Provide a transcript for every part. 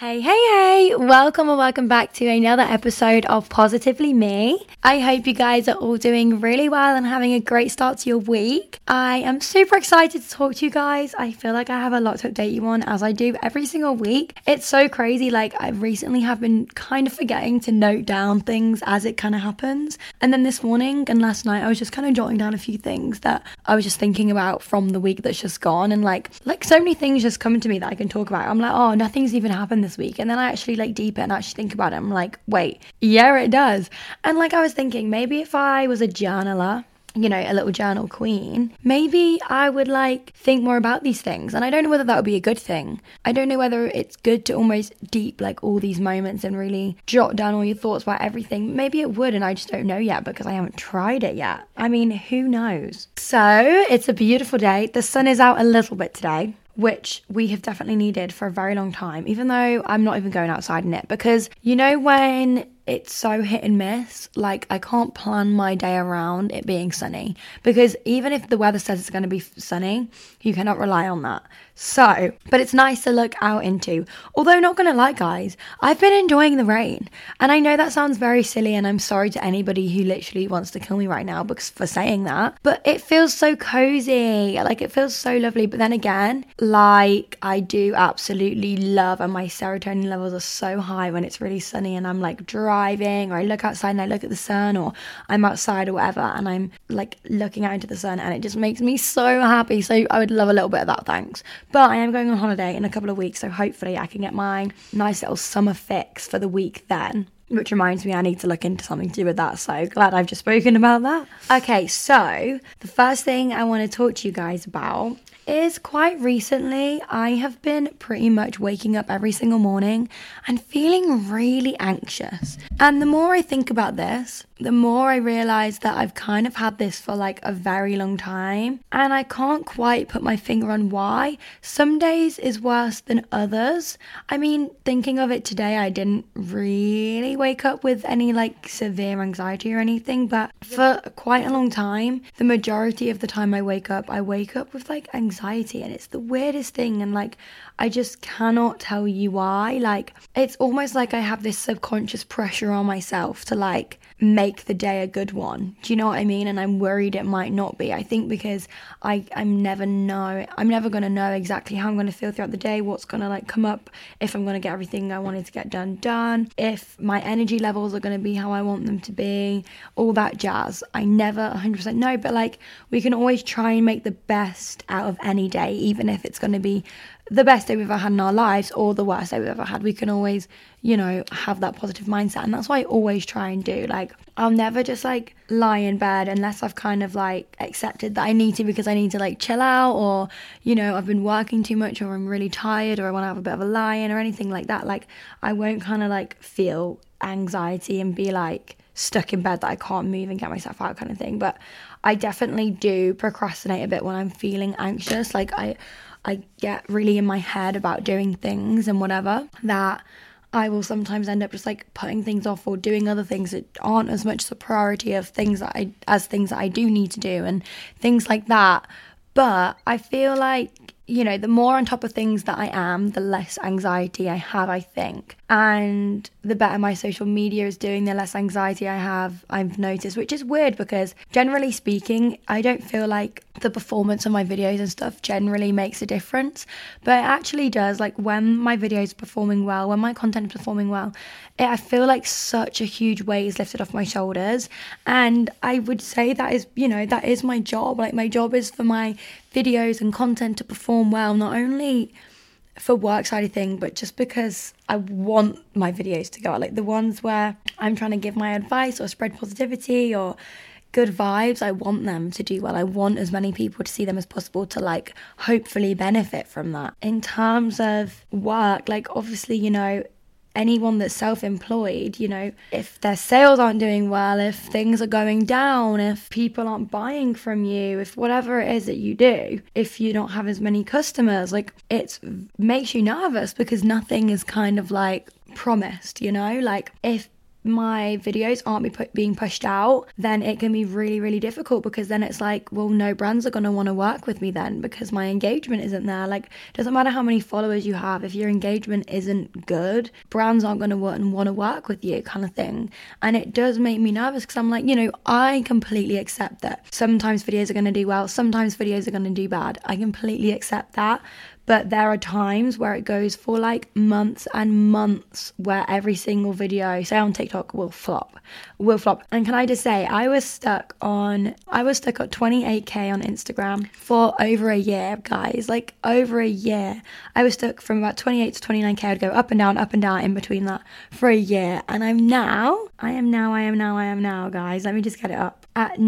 Hey, hey, hey! Welcome and welcome back to another episode of Positively Me. I hope you guys are all doing really well and having a great start to your week. I am super excited to talk to you guys. I feel like I have a lot to update you on as I do every single week. It's so crazy. Like, I recently have been kind of forgetting to note down things as it kind of happens. And then this morning and last night, I was just kind of jotting down a few things that I was just thinking about from the week that's just gone. And like, like so many things just come to me that I can talk about. I'm like, oh, nothing's even happened this week. And then I actually like deep it and actually think about it. I'm like, wait, yeah, it does. And like I was thinking, maybe if I was a journaler, you know, a little journal queen, maybe I would like think more about these things. And I don't know whether that would be a good thing. I don't know whether it's good to almost deep like all these moments and really jot down all your thoughts about everything. Maybe it would, and I just don't know yet because I haven't tried it yet. I mean, who knows? So it's a beautiful day. The sun is out a little bit today which we have definitely needed for a very long time, even though I'm not even going outside in it. Because you know, when it's so hit and miss, like I can't plan my day around it being sunny. Because even if the weather says it's going to be sunny, you cannot rely on that. So, but it's nice to look out into. Although, not gonna lie, guys, I've been enjoying the rain. And I know that sounds very silly, and I'm sorry to anybody who literally wants to kill me right now because for saying that. But it feels so cozy. Like, it feels so lovely. But then again, like, I do absolutely love, and my serotonin levels are so high when it's really sunny and I'm like driving, or I look outside and I look at the sun, or I'm outside or whatever, and I'm like looking out into the sun, and it just makes me so happy. So, I would love a little bit of that, thanks. But I am going on holiday in a couple of weeks, so hopefully I can get my nice little summer fix for the week then. Which reminds me, I need to look into something to do with that. So glad I've just spoken about that. Okay, so the first thing I want to talk to you guys about is quite recently I have been pretty much waking up every single morning and feeling really anxious. And the more I think about this, the more I realize that I've kind of had this for like a very long time and I can't quite put my finger on why. Some days is worse than others. I mean, thinking of it today, I didn't really wake up with any like severe anxiety or anything, but for quite a long time, the majority of the time I wake up, I wake up with like anxiety and it's the weirdest thing and like I just cannot tell you why. Like, it's almost like I have this subconscious pressure on myself to like make the day a good one. Do you know what I mean? And I'm worried it might not be. I think because I I'm never know I'm never gonna know exactly how I'm gonna feel throughout the day, what's gonna like come up, if I'm gonna get everything I wanted to get done done, if my energy levels are gonna be how I want them to be, all that jazz. I never 100% know, but like we can always try and make the best out of any day, even if it's gonna be the best day we've ever had in our lives or the worst day we've ever had. We can always, you know, have that positive mindset. And that's what I always try and do. Like, I'll never just like lie in bed unless I've kind of like accepted that I need to because I need to like chill out or, you know, I've been working too much or I'm really tired or I want to have a bit of a lie in or anything like that. Like, I won't kind of like feel anxiety and be like, stuck in bed that I can't move and get myself out kind of thing. But I definitely do procrastinate a bit when I'm feeling anxious. Like I I get really in my head about doing things and whatever that I will sometimes end up just like putting things off or doing other things that aren't as much the priority of things that I as things that I do need to do and things like that. But I feel like you know, the more on top of things that I am, the less anxiety I have, I think. And the better my social media is doing, the less anxiety I have, I've noticed, which is weird because generally speaking, I don't feel like the performance of my videos and stuff generally makes a difference. But it actually does. Like when my videos are performing well, when my content is performing well, it, I feel like such a huge weight is lifted off my shoulders. And I would say that is, you know, that is my job. Like my job is for my videos and content to perform well, not only for work side of thing, but just because I want my videos to go out. Like the ones where I'm trying to give my advice or spread positivity or good vibes, I want them to do well. I want as many people to see them as possible to like hopefully benefit from that. In terms of work, like obviously, you know, anyone that's self employed, you know, if their sales aren't doing well, if things are going down, if people aren't buying from you, if whatever it is that you do, if you don't have as many customers, like it makes you nervous because nothing is kind of like promised, you know? Like if my videos aren't being pushed out, then it can be really, really difficult because then it's like, well, no brands are going to want to work with me then because my engagement isn't there. Like, doesn't matter how many followers you have, if your engagement isn't good, brands aren't going to want, want to work with you, kind of thing. And it does make me nervous because I'm like, you know, I completely accept that sometimes videos are going to do well, sometimes videos are going to do bad. I completely accept that. But there are times where it goes for like months and months where every single video, say on TikTok, will flop, will flop. And can I just say, I was stuck on, I was stuck at 28k on Instagram for over a year, guys. Like over a year. I was stuck from about 28 to 29k. I'd go up and down, up and down in between that for a year. And I'm now, I am now, I am now, I am now, guys. Let me just get it up at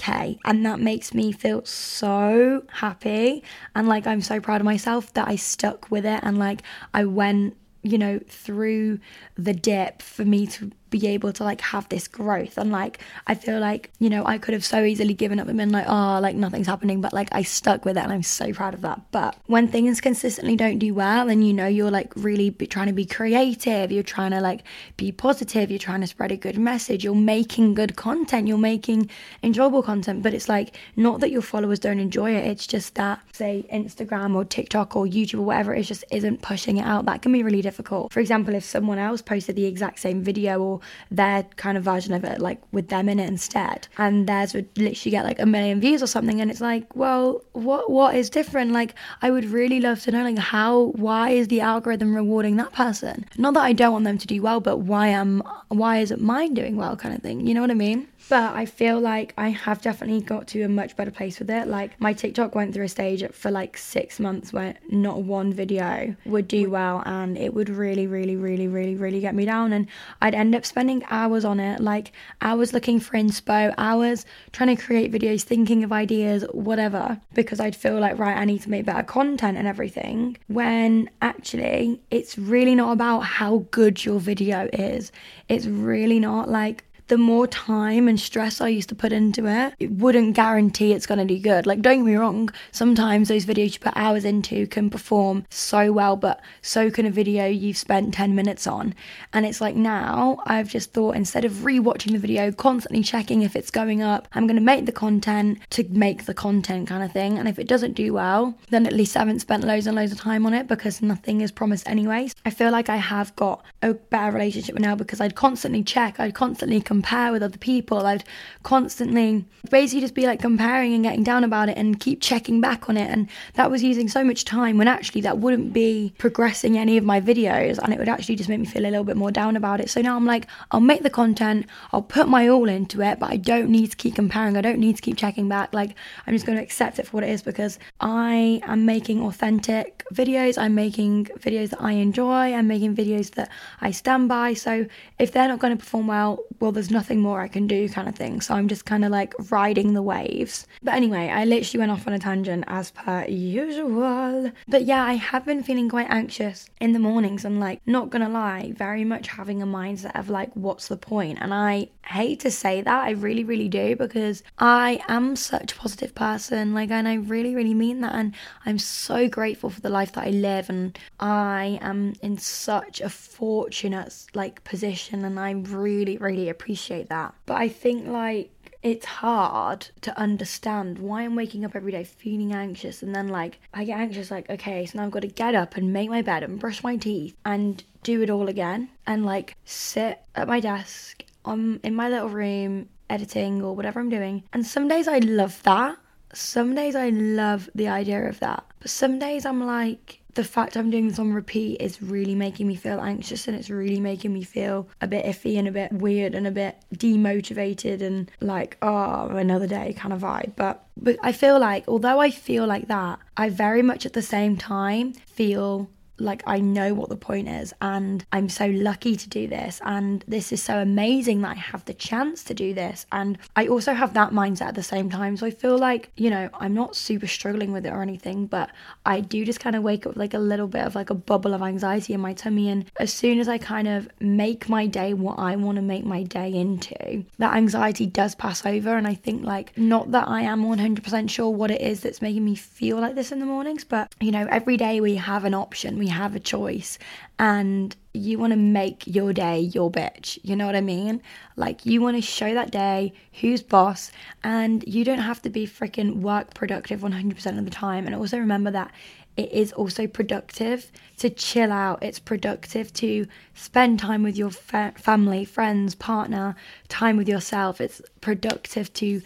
92.7k and that makes me feel so happy. And like I'm so proud of myself that I stuck with it. And like I went you know through the dip for me to be able to like have this growth. And like I feel like you know I could have so easily given up and been like oh like nothing's happening but like I stuck with it and I'm so proud of that. But when things consistently don't do well and you know you're like really trying to be creative. You're trying to like be positive. You're trying to spread a good message. You're making good content. You're making enjoyable content. But it's like not that your followers don't enjoy it. It's just that say Instagram or TikTok or YouTube or whatever it just isn't pushing it out. That can be really difficult. For example if someone else posted the exact same video or their kind of version of it, like with them in it instead. And theirs would literally get like a million views or something. And it's like, well, what what is different? Like, I would really love to know, like, how why is the algorithm rewarding that person? Not that I don't want them to do well, but why am why isn't mine doing well, kind of thing. You know what I mean? But I feel like I have definitely got to a much better place with it. Like my TikTok went through a stage for like six months where not one video would do well and it would really, really, really, really, really get me down. And I'd end up spending hours on it, like hours looking for inspo, hours trying to create videos, thinking of ideas, whatever, because I'd feel like, right, I need to make better content and everything. When actually, it's really not about how good your video is. It's really not like the more time and stress I used to put into it, it wouldn't guarantee it's going to do good. Like, don't get me wrong, sometimes those videos you put hours into can perform so well, but so can a video you've spent 10 minutes on. And it's like now I've just thought instead of rewatching the video, constantly checking if it's going up, I'm going to make the content to make the content kind of thing. And if it doesn't do well, then at least I haven't spent loads and loads of time on it because nothing is promised anyways. I feel like I have got a better relationship now because I'd constantly check, I'd constantly compare compare with other people. I'd constantly basically just be like comparing and getting down about it and keep checking back on it. And that was using so much time when actually that wouldn't be progressing any of my videos and it would actually just make me feel a little bit more down about it. So now I'm like, I'll make the content, I'll put my all into it, but I don't need to keep comparing. I don't need to keep checking back. Like, I'm just going to accept it for what it is because I am making authentic videos. I'm making videos that I enjoy. I'm making videos that I stand by. So if they're not going to perform well, well, there's nothing more I can do kind of thing. So I'm just kind of like riding the waves. But anyway, I literally went off on a tangent as per usual. But yeah, I have been feeling quite anxious in the mornings and like, not gonna lie, very much having a mindset of like, what's the point? And I hate to say that, I really, really do because I am such a positive person. Like, and I really, really mean that. And I'm so grateful for the life that I live. And I am in such a fortunate like position and I really, really appreciate that. But I think like it's hard to understand why I'm waking up every day feeling anxious and then like I get anxious like okay so now I've got to get up and make my bed and brush my teeth and do it all again and like sit at my desk on in my little room editing or whatever I'm doing. And some days I love that. Some days I love the idea of that. But some days I'm like the fact I'm doing this on repeat is really making me feel anxious and it's really making me feel a bit iffy and a bit weird and a bit demotivated and like, oh, another day kind of vibe. But but I feel like although I feel like that, I very much at the same time feel like I know what the point is and I'm so lucky to do this and this is so amazing that I have the chance to do this. And I also have that mindset at the same time so I feel like you know I'm not super struggling with it or anything but I do just kind of wake up with like a little bit of like a bubble of anxiety in my tummy and as soon as I kind of make my day what I want to make my day into that anxiety does pass over and I think like not that I am 100% sure what it is that's making me feel like this in the mornings but you know every day we have an option. We have a choice and you want to make your day your bitch. You know what I mean? Like, you want to show that day who's boss, and you don't have to be freaking work productive 100% of the time. And also remember that it is also productive to chill out. It's productive to spend time with your fa- family, friends, partner, time with yourself. It's productive to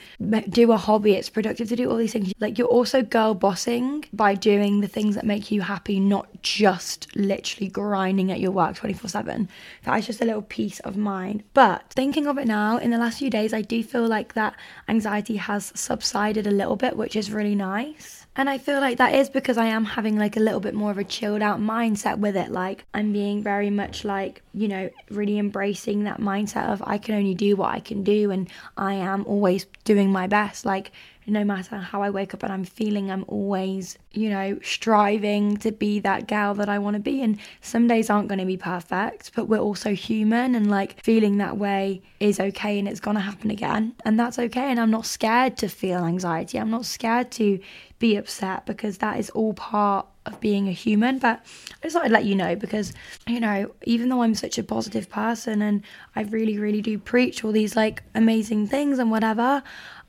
do a hobby. It's productive to do all these things. Like you're also girl bossing by doing the things that make you happy, not just literally grinding at your work 24 7. That is just a little piece of mind. But thinking of it now, in the last few days, I do feel like that anxiety has subsided a little bit, which is really nice. And I feel like that is because I am having like a little bit more of a chilled out mindset with it. Like I'm being very much like, you know, really embracing that mindset of I can only do what I can do and I am always doing my best. Like no matter how I wake up and I'm feeling, I'm always, you know, striving to be that gal that I want to be. And some days aren't going to be perfect, but we're also human and like feeling that way is okay and it's going to happen again. And that's okay. And I'm not scared to feel anxiety. I'm not scared to be upset because that is all part of being a human. But I just thought I'd let you know because, you know, even though I'm such a positive person and I really, really do preach all these like amazing things and whatever,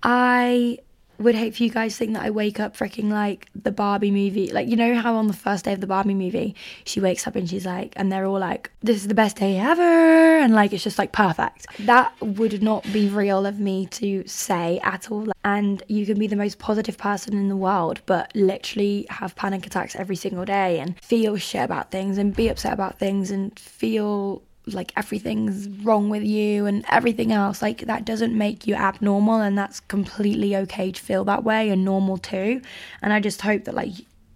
I would hate for you guys to think that I wake up freaking like the Barbie movie. Like, you know how on the first day of the Barbie movie, she wakes up and she's like, and they're all like, this is the best day ever. And like, it's just like perfect. That would not be real of me to say at all. And you can be the most positive person in the world, but literally have panic attacks every single day and feel shit about things and be upset about things and feel like everything's wrong with you and everything else like that doesn't make you abnormal and that's completely okay to feel that way and normal too. And i just hope that like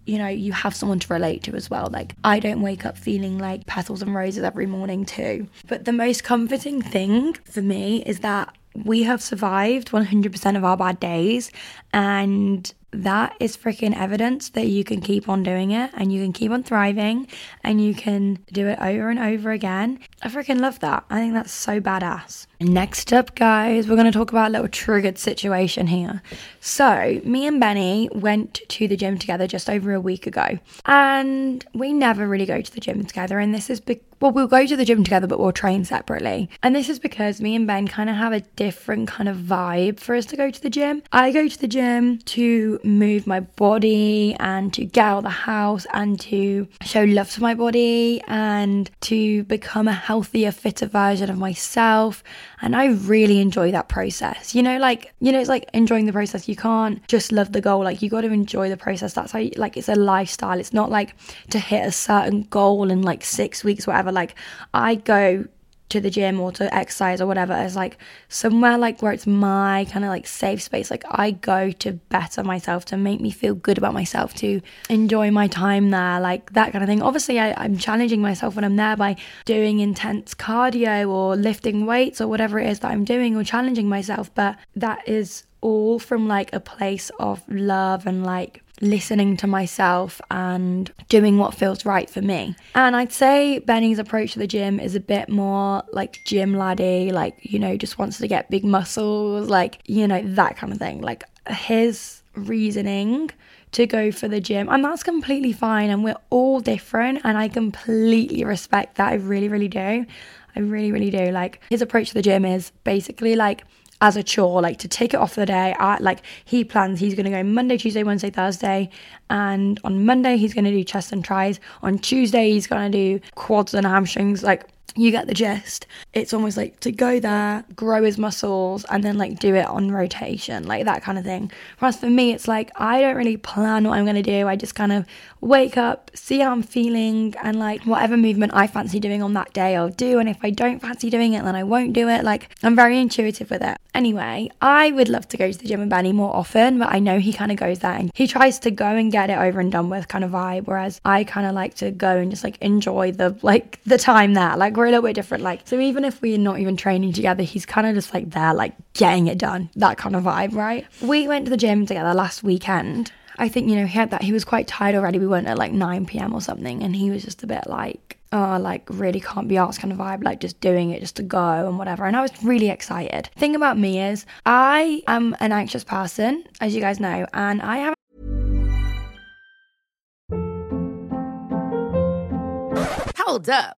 you know you have someone to relate to as well. Like i don't wake up feeling like petals and roses every morning too. But the most comforting thing for me is that we have survived 100% of our bad days and that is freaking evidence that you can keep on doing it and you can keep on thriving and you can do it over and over again. I freaking love that. I think that's so badass. Next up, guys, we're going to talk about a little triggered situation here. So, me and Benny went to the gym together just over a week ago, and we never really go to the gym together. And this is because well, we'll go to the gym together, but we'll train separately. And this is because me and Ben kind of have a different kind of vibe for us to go to the gym. I go to the gym to move my body and to get out of the house and to show love to my body and to become a healthier, fitter version of myself. And I really enjoy that process. You know, like, you know, it's like enjoying the process. You can't just love the goal. Like, you got to enjoy the process. That's how, you, like, it's a lifestyle. It's not like to hit a certain goal in like six weeks, whatever. Like, I go to the gym or to exercise or whatever as like somewhere like where it's my kind of like safe space. Like I go to better myself, to make me feel good about myself, to enjoy my time there, like that kind of thing. Obviously, I, I'm challenging myself when I'm there by doing intense cardio or lifting weights or whatever it is that I'm doing or challenging myself. But that is all from like a place of love and like listening to myself and doing what feels right for me. And I'd say Benny's approach to the gym is a bit more like gym laddie, like, you know, just wants to get big muscles, like, you know, that kind of thing. Like his reasoning to go for the gym, and that's completely fine. And we're all different, and I completely respect that. I really, really do. I really, really do. Like his approach to the gym is basically like, as a chore, like to take it off the day. I, like he plans, he's going to go Monday, Tuesday, Wednesday, Thursday, and on Monday he's going to do chest and tris. On Tuesday he's going to do quads and hamstrings. Like you get the gist. It's almost like to go there, grow his muscles, and then like do it on rotation, like that kind of thing. Whereas for me, it's like I don't really plan what I'm gonna do. I just kind of wake up, see how I'm feeling, and like whatever movement I fancy doing on that day, I'll do. And if I don't fancy doing it, then I won't do it. Like I'm very intuitive with it. Anyway, I would love to go to the gym with Benny more often, but I know he kind of goes there and he tries to go and get it over and done with kind of vibe. Whereas I kind of like to go and just like enjoy the like the time there. Like we're a little bit different. Like so, even if we're not even training together, he's kind of just like there, like getting it done. That kind of vibe, right? We went to the gym together last weekend I think, you know, he had that, he was quite tired already. We went at like 9 p.m. or something, and he was just a bit like, oh, like really can't be asked kind of vibe, like just doing it just to go and whatever. And I was really excited. Thing about me is, I am an anxious person, as you guys know, and I have. Hold up.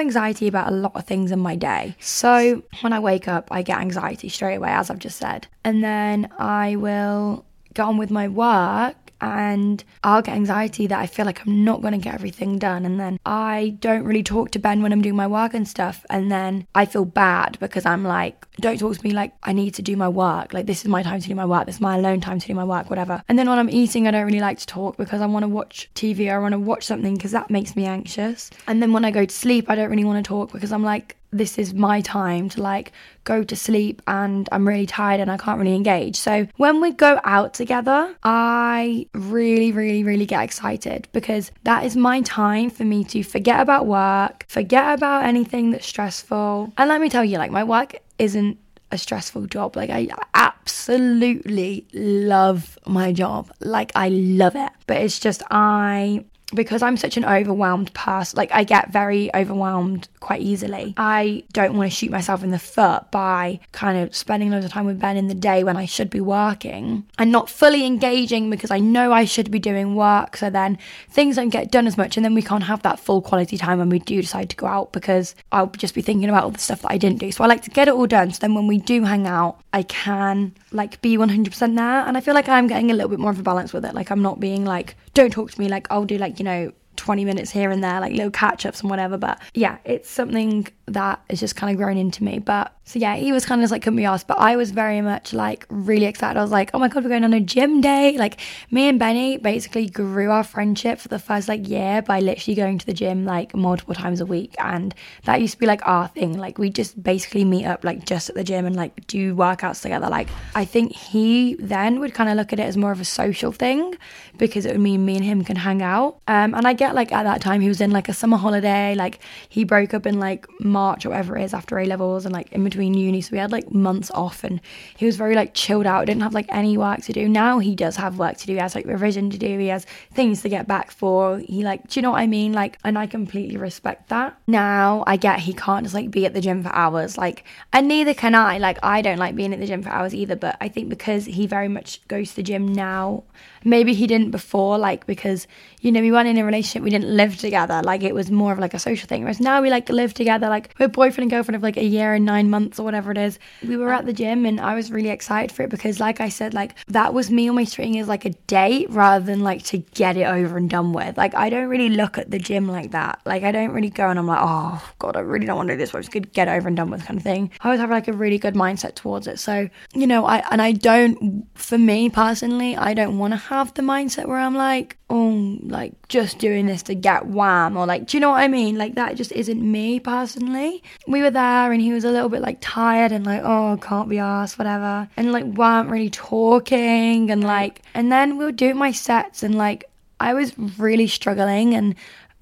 Anxiety about a lot of things in my day. So when I wake up, I get anxiety straight away, as I've just said. And then I will get on with my work and I'll get anxiety that I feel like I'm not going to get everything done. And then I don't really talk to Ben when I'm doing my work and stuff. And then I feel bad because I'm like, don't talk to me like I need to do my work. Like, this is my time to do my work. This is my alone time to do my work, whatever. And then when I'm eating, I don't really like to talk because I want to watch TV or I want to watch something because that makes me anxious. And then when I go to sleep, I don't really want to talk because I'm like, this is my time to like go to sleep and I'm really tired and I can't really engage. So when we go out together, I really, really, really get excited because that is my time for me to forget about work, forget about anything that's stressful. And let me tell you, like, my work isn't a stressful job. Like, I absolutely love my job. Like, I love it. But it's just, I because I'm such an overwhelmed person, like I get very overwhelmed quite easily. I don't want to shoot myself in the foot by kind of spending loads of time with Ben in the day when I should be working and not fully engaging because I know I should be doing work. So then things don't get done as much, and then we can't have that full quality time when we do decide to go out because I'll just be thinking about all the stuff that I didn't do. So I like to get it all done. So then when we do hang out, I can like be 100% there. And I feel like I'm getting a little bit more of a balance with it. Like I'm not being like, don't talk to me. Like I'll do like, you know, 20 minutes here and there, like little catch ups and whatever. But yeah, it's something that has just kind of grown into me. But so yeah, he was kind of like, couldn't be asked. But I was very much like really excited. I was like, oh my God, we're going on a gym day. Like me and Benny basically grew our friendship for the first like year by literally going to the gym like multiple times a week. And that used to be like our thing. Like we just basically meet up like just at the gym and like do workouts together. Like I think he then would kind of look at it as more of a social thing because it would mean me and him can hang out. Um, and I get like at that time he was in like a summer holiday, like he broke up in like March or whatever it is after A levels, and like in between uni. So we had like months off and he was very like chilled out, didn't have like any work to do. Now he does have work to do. He has like revision to do. He has things to get back for. He like, do you know what I mean? Like, and I completely respect that. Now I get he can't just like be at the gym for hours. Like, and neither can I. Like, I don't like being at the gym for hours either. But I think because he very much goes to the gym now, maybe he didn't before, like, because, you know, we weren't in a relationship, we didn't live together. Like, it was more of like a social thing. Whereas now we like live together, like, we're boyfriend and girlfriend of like a year and nine months or whatever it is. We were at the gym and I was really excited for it because, like I said, like, that was me almost treating it as like a date rather than like to get it over and done with. Like, I don't really look at the gym like that. Like, I don't really go and I'm like, oh, God, I really don't want to do this, but I'm just get over and done with kind of thing. I always have like a really good mindset towards it. So, you know, I, and I don't, for me personally, I don't want to have the mindset where I'm like, oh, like just doing this to get wham, or like, do you know what I mean? Like that just isn't me personally. We were there and he was a little bit like tired and like, oh, can't be asked, whatever, and like weren't really talking and like, and then we were doing my sets and like I was really struggling and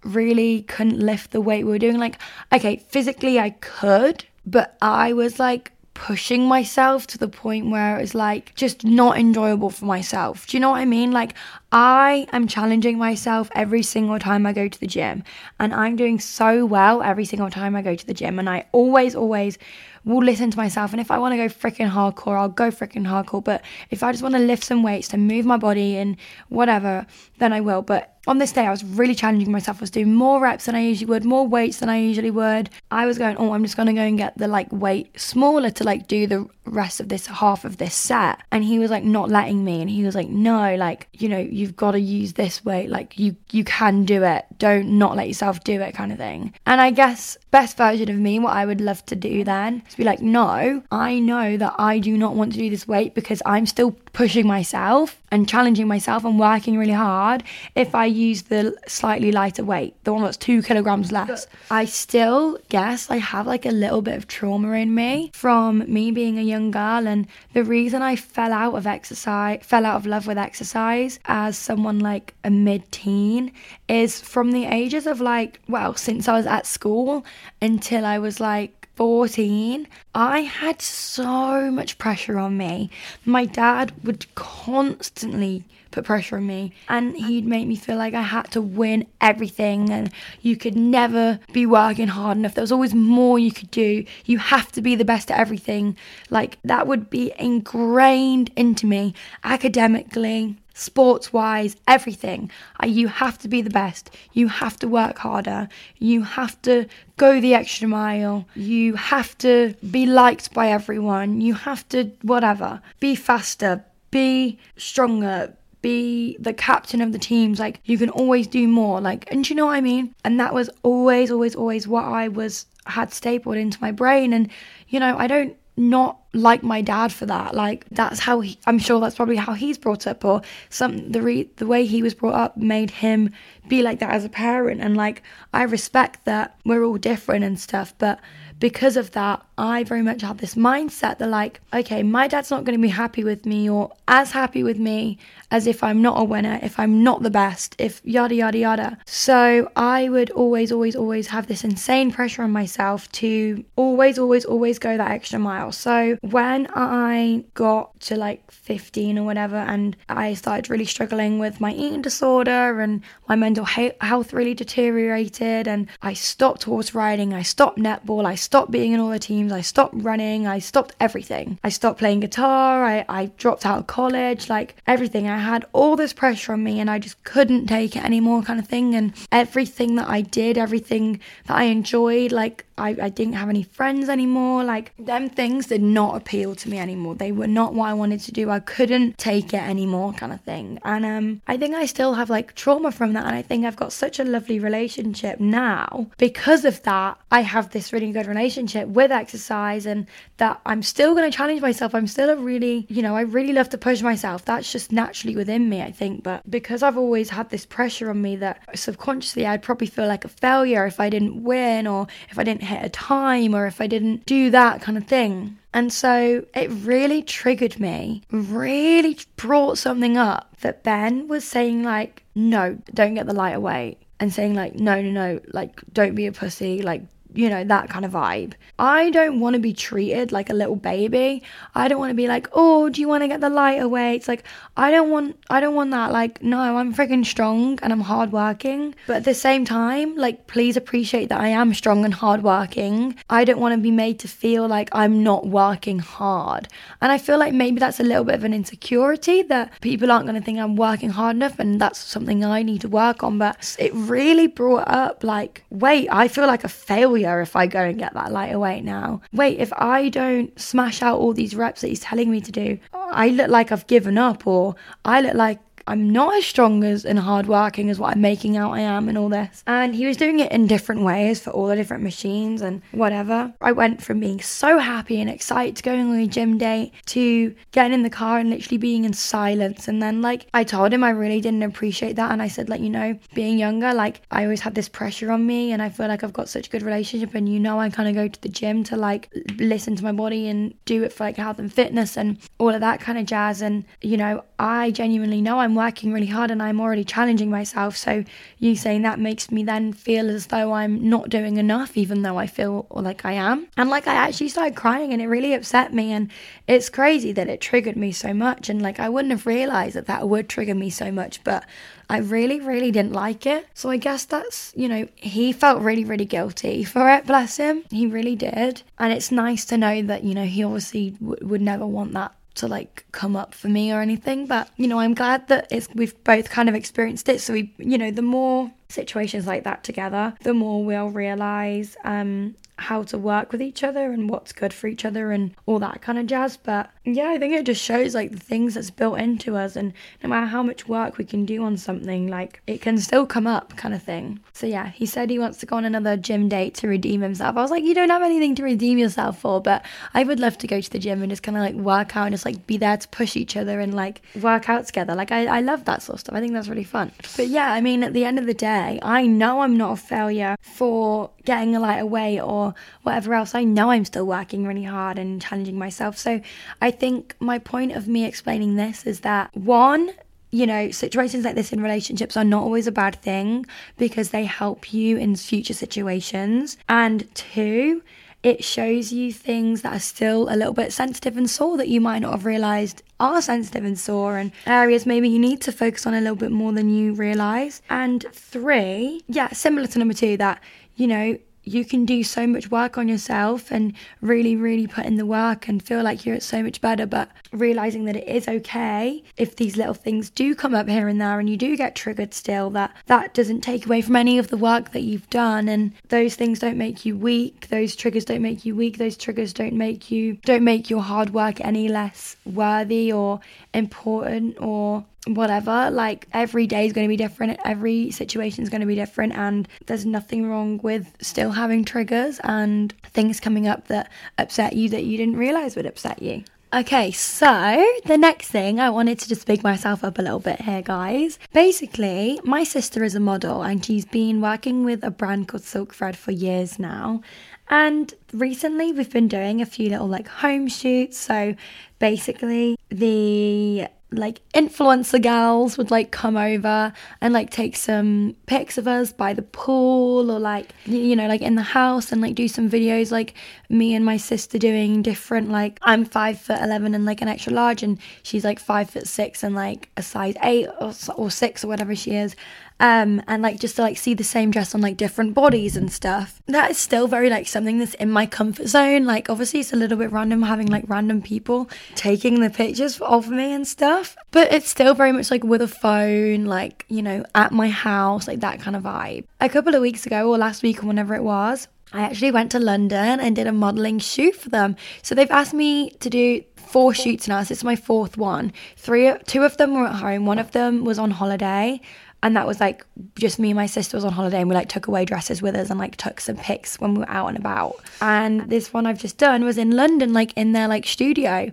really couldn't lift the weight we were doing. Like, okay, physically I could, but I was like pushing myself to the point where it's like just not enjoyable for myself. Do you know what I mean? Like, I am challenging myself every single time I go to the gym, and I'm doing so well every single time I go to the gym, and I always, always will listen to myself. And if I want to go freaking hardcore, I'll go freaking hardcore. But if I just want to lift some weights to move my body and whatever, then I will. But on this day, I was really challenging myself. I was doing more reps than I usually would, more weights than I usually would. I was going, oh, I'm just going to go and get the like weight smaller to like do the rest of this half of this set. And he was like not letting me. And he was like, no, like, you know, you've got to use this weight. Like you, you can do it. Don't not let yourself do it kind of thing. And I guess best version of me, what I would love to do then is be like, no, I know that I do not want to do this weight because I'm still pushing myself and challenging myself and working really hard if I use the slightly lighter weight, the one that's two kilograms less. I still guess I have like a little bit of trauma in me from me being a young girl and the reason I fell out of exercise, fell out of love with exercise as someone like a mid teen is from the ages of like, well, since I was at school until I was like 14, I had so much pressure on me. My dad would constantly put pressure on me and he'd make me feel like I had to win everything and you could never be working hard enough. There was always more you could do. You have to be the best at everything. Like that would be ingrained into me academically, sports wise, everything. You have to be the best. You have to work harder. You have to go the extra mile. You have to be liked by everyone. You have to, whatever, be faster, be stronger, be the captain of the teams. Like, you can always do more. Like, and you know what I mean? And that was always, always, always what I was, had stapled into my brain. And, you know, I don't not like my dad for that. Like that's how he, I'm sure that's probably how he's brought up, or some the re, the way he was brought up made him be like that as a parent. And like I respect that we're all different and stuff, but because of that, I very much have this mindset that, like, okay, my dad's not going to be happy with me or as happy with me as if I'm not a winner, if I'm not the best, if yada, yada, yada. So I would always, always, always have this insane pressure on myself to always, always, always go that extra mile. So when I got to like 15 or whatever, and I started really struggling with my eating disorder and my mental health really deteriorated, and I stopped horse riding, I stopped netball, I stopped being in all the teams, I stopped running, I stopped everything. I stopped playing guitar, I, I dropped out of college, like everything. I had all this pressure on me and I just couldn't take it anymore, kind of thing. And everything that I did, everything that I enjoyed, like I, I didn't have any friends anymore. Like, them things did not appeal to me anymore. They were not what I wanted to do. I couldn't take it anymore, kind of thing. And um, I think I still have like trauma from that. And I think I've got such a lovely relationship now. Because of that, I have this really good relationship with exercise and that I'm still going to challenge myself. I'm still a really, you know, I really love to push myself. That's just naturally within me, I think. But because I've always had this pressure on me that subconsciously I'd probably feel like a failure if I didn't win or if I didn't hit a time or if I didn't do that kind of thing. And so it really triggered me, really brought something up that Ben was saying, like, no, don't get the light away. And saying, like, no, no, no, like, don't be a pussy, like, you know, that kind of vibe. I don't want to be treated like a little baby. I don't want to be like, "Oh, do you want to get the light away?" It's like I don't want I don't want that. Like, no, I'm freaking strong and I'm hardworking. But at the same time, like please appreciate that I am strong and hardworking. I don't want to be made to feel like I'm not working hard. And I feel like maybe that's a little bit of an insecurity that people aren't going to think I'm working hard enough and that's something I need to work on, but it really brought up like, wait, I feel like a failure if I go and get that lighter weight now. Wait, if I don't smash out all these reps that he's telling me to do, I look like I've given up or I look like I'm not as strong as and hardworking as what I'm making out I am and all this. And he was doing it in different ways for all the different machines and whatever. I went from being so happy and excited to going on a gym date to getting in the car and literally being in silence. And then like I told him I really didn't appreciate that and I said like, you know, being younger, like I always had this pressure on me and I feel like I've got such a good relationship and you know I kind of go to the gym to like listen to my body and do it for like health and fitness and all of that kind of jazz and you know, I genuinely know I'm working really hard and I'm already challenging myself. So you saying that makes me then feel as though I'm not doing enough, even though I feel like I am. And like I actually started crying and it really upset me. And it's crazy that it triggered me so much. And like I wouldn't have realized that that would trigger me so much, but I really, really didn't like it. So I guess that's, you know, he felt really, really guilty for it, bless him. He really did. And it's nice to know that, you know, he obviously w- would never want that to like come up for me or anything but you know i'm glad that it's we've both kind of experienced it so we you know the more situations like that together the more we'll realize um how to work with each other and what's good for each other and all that kind of jazz. But yeah, I think it just shows like the things that's built into us, and no matter how much work we can do on something, like it can still come up, kind of thing. So yeah, he said he wants to go on another gym date to redeem himself. I was like, you don't have anything to redeem yourself for, but I would love to go to the gym and just kind of like work out and just like be there to push each other and like work out together. Like I, I love that sort of stuff. I think that's really fun. But yeah, I mean, at the end of the day, I know I'm not a failure for getting a lighter weight or whatever else. I know I'm still working really hard and challenging myself. So I think my point of me explaining this is that one, you know, situations like this in relationships are not always a bad thing because they help you in future situations. And two, it shows you things that are still a little bit sensitive and sore that you might not have realized are sensitive and sore and areas maybe you need to focus on a little bit more than you realize. And three, yeah, similar to number two, that, you know, you can do so much work on yourself and really, really put in the work and feel like you're so much better. But realizing that it is okay if these little things do come up here and there and you do get triggered still, that that doesn't take away from any of the work that you've done. And those things don't make you weak. Those triggers don't make you weak. Those triggers don't make you, don't make your hard work any less worthy or important or whatever. Like every day is going to be different, every situation is going to be different, and there's nothing wrong with still having triggers and things coming up that upset you that you didn't realize would upset you. Okay, so the next thing I wanted to just big myself up a little bit here, guys. Basically, my sister is a model and she's been working with a brand called SilkFred for years now. And recently, we've been doing a few little like home shoots. So basically, the like influencer gals would like come over and like take some pics of us by the pool or like you know like in the house and like do some videos like me and my sister doing different like I'm five foot eleven and like an extra large and she's like five foot six and like a size eight or, or six or whatever she is um, and like just to like see the same dress on like different bodies and stuff. That is still very like something that's in my comfort zone. Like obviously it's a little bit random having like random people taking the pictures of me and stuff, but it's still very much like with a phone, like you know, at my house, like that kind of vibe. A couple of weeks ago or last week or whenever it was, I actually went to London and did a modeling shoot for them. So they've asked me to do four shoots now. So it's my fourth one. Three, two of them were at home. One of them was on holiday and that was like just me and my sister was on holiday and we like took away dresses with us and like took some pics when we were out and about. And this one i've just done was in london like in their like studio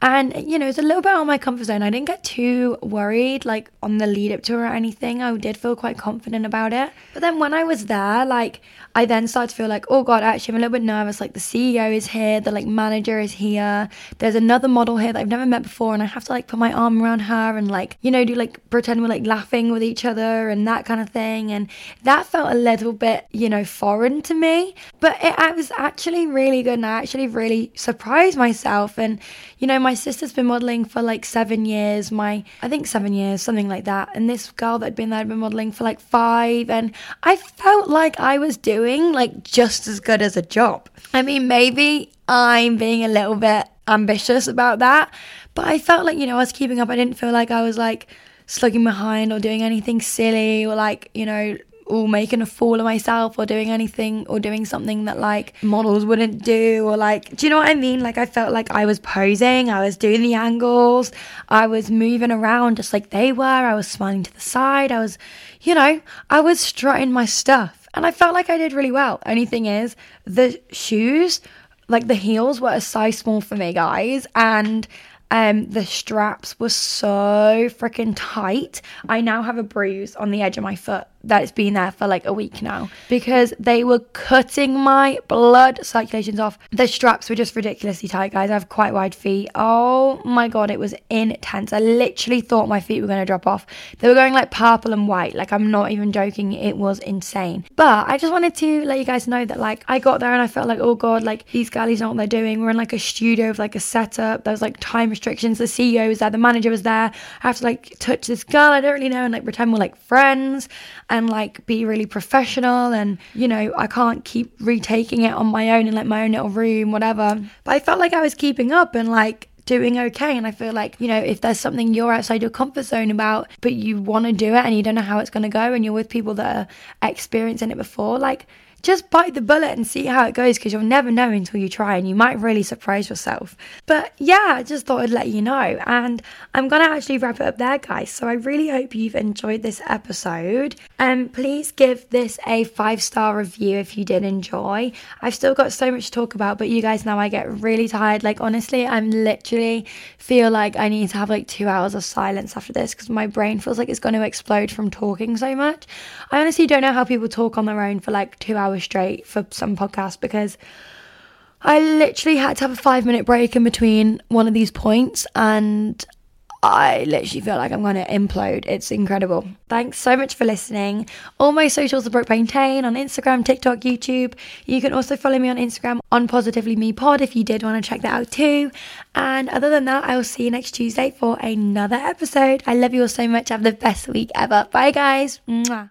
And, you know, it's a little bit out of my comfort zone. I didn't get too worried, like, on the lead up to it or anything. I did feel quite confident about it. But then when I was there, like, I then started to feel like, oh God, actually, I'm a little bit nervous. Like, the CEO is here, the, like, manager is here. There's another model here that I've never met before. And I have to, like, put my arm around her and, like, you know, do, like, pretend we're, like, laughing with each other and that kind of thing. And that felt a little bit, you know, foreign to me. But it, it was actually really good. And I actually really surprised myself. And, you know, my sister's been modeling for, like, seven years. My, I think seven years, something like that. And this girl that had been there had been modeling for, like, five. And I felt like I was doing like just as good as a job. I mean, maybe I'm being a little bit ambitious about that, but I felt like, you know, I was keeping up. I didn't feel like I was like slugging behind or doing anything silly or like, you know, or making a fool of myself or doing anything or doing something that like models wouldn't do or like do you know what I mean like I felt like I was posing I was doing the angles I was moving around just like they were I was smiling to the side I was you know I was strutting my stuff and I felt like I did really well. Only thing is, the shoes, like the heels, were a size small for me, guys. And um, the straps were so freaking tight. I now have a bruise on the edge of my foot that's been there for like a week now because they were cutting my blood circulations off. The straps were just ridiculously tight, guys. I have quite wide feet. Oh my god, it was intense. I literally thought my feet were going to drop off. They were going like purple and white. Like, I'm not even joking. It was insane. But I just wanted to let you guys know that like I got there and I felt like, oh god, like these galleys know what they're doing. We're in like a studio with like a setup. There's like time restrictions. The CEO was there, the manager was there. I have to like touch this girl I don't really know and like pretend we're like friends and like be really professional and you know I can't keep retaking it on my own in like my own little room whatever. But I felt like I was keeping up and like doing okay. And I feel like you know if there's something you're outside your comfort zone about but you want to do it and you don't know how it's going to go and you're with people that are experiencing it before like just bite the bullet and see how it goes because you'll never know until you try and you might really surprise yourself. But yeah, I just thought I'd let you know. And I'm going to actually wrap it up there, guys. So I really hope you've enjoyed this episode. And um, please give this a five star review if you did enjoy. I've still got so much to talk about, but you guys know I get really tired. Like, honestly, I'm literally feel like I need to have like two hours of silence after this because my brain feels like it's going to explode from talking so much. I honestly don't know how people talk on their own for like two hours hours straight for some podcasts because I literally had to have a five minute break in between one of these points and I literally feel like I'm going to implode. It's incredible. Thanks so much for listening. All my socials are Brooke Paintain on Instagram, TikTok, YouTube. You can also follow me on Instagram on Positively Me Pod if you did want to check that out too. And other than that, I will see you next Tuesday for another episode. I love you all so much. Have the best week ever. Bye, guys. Mwah.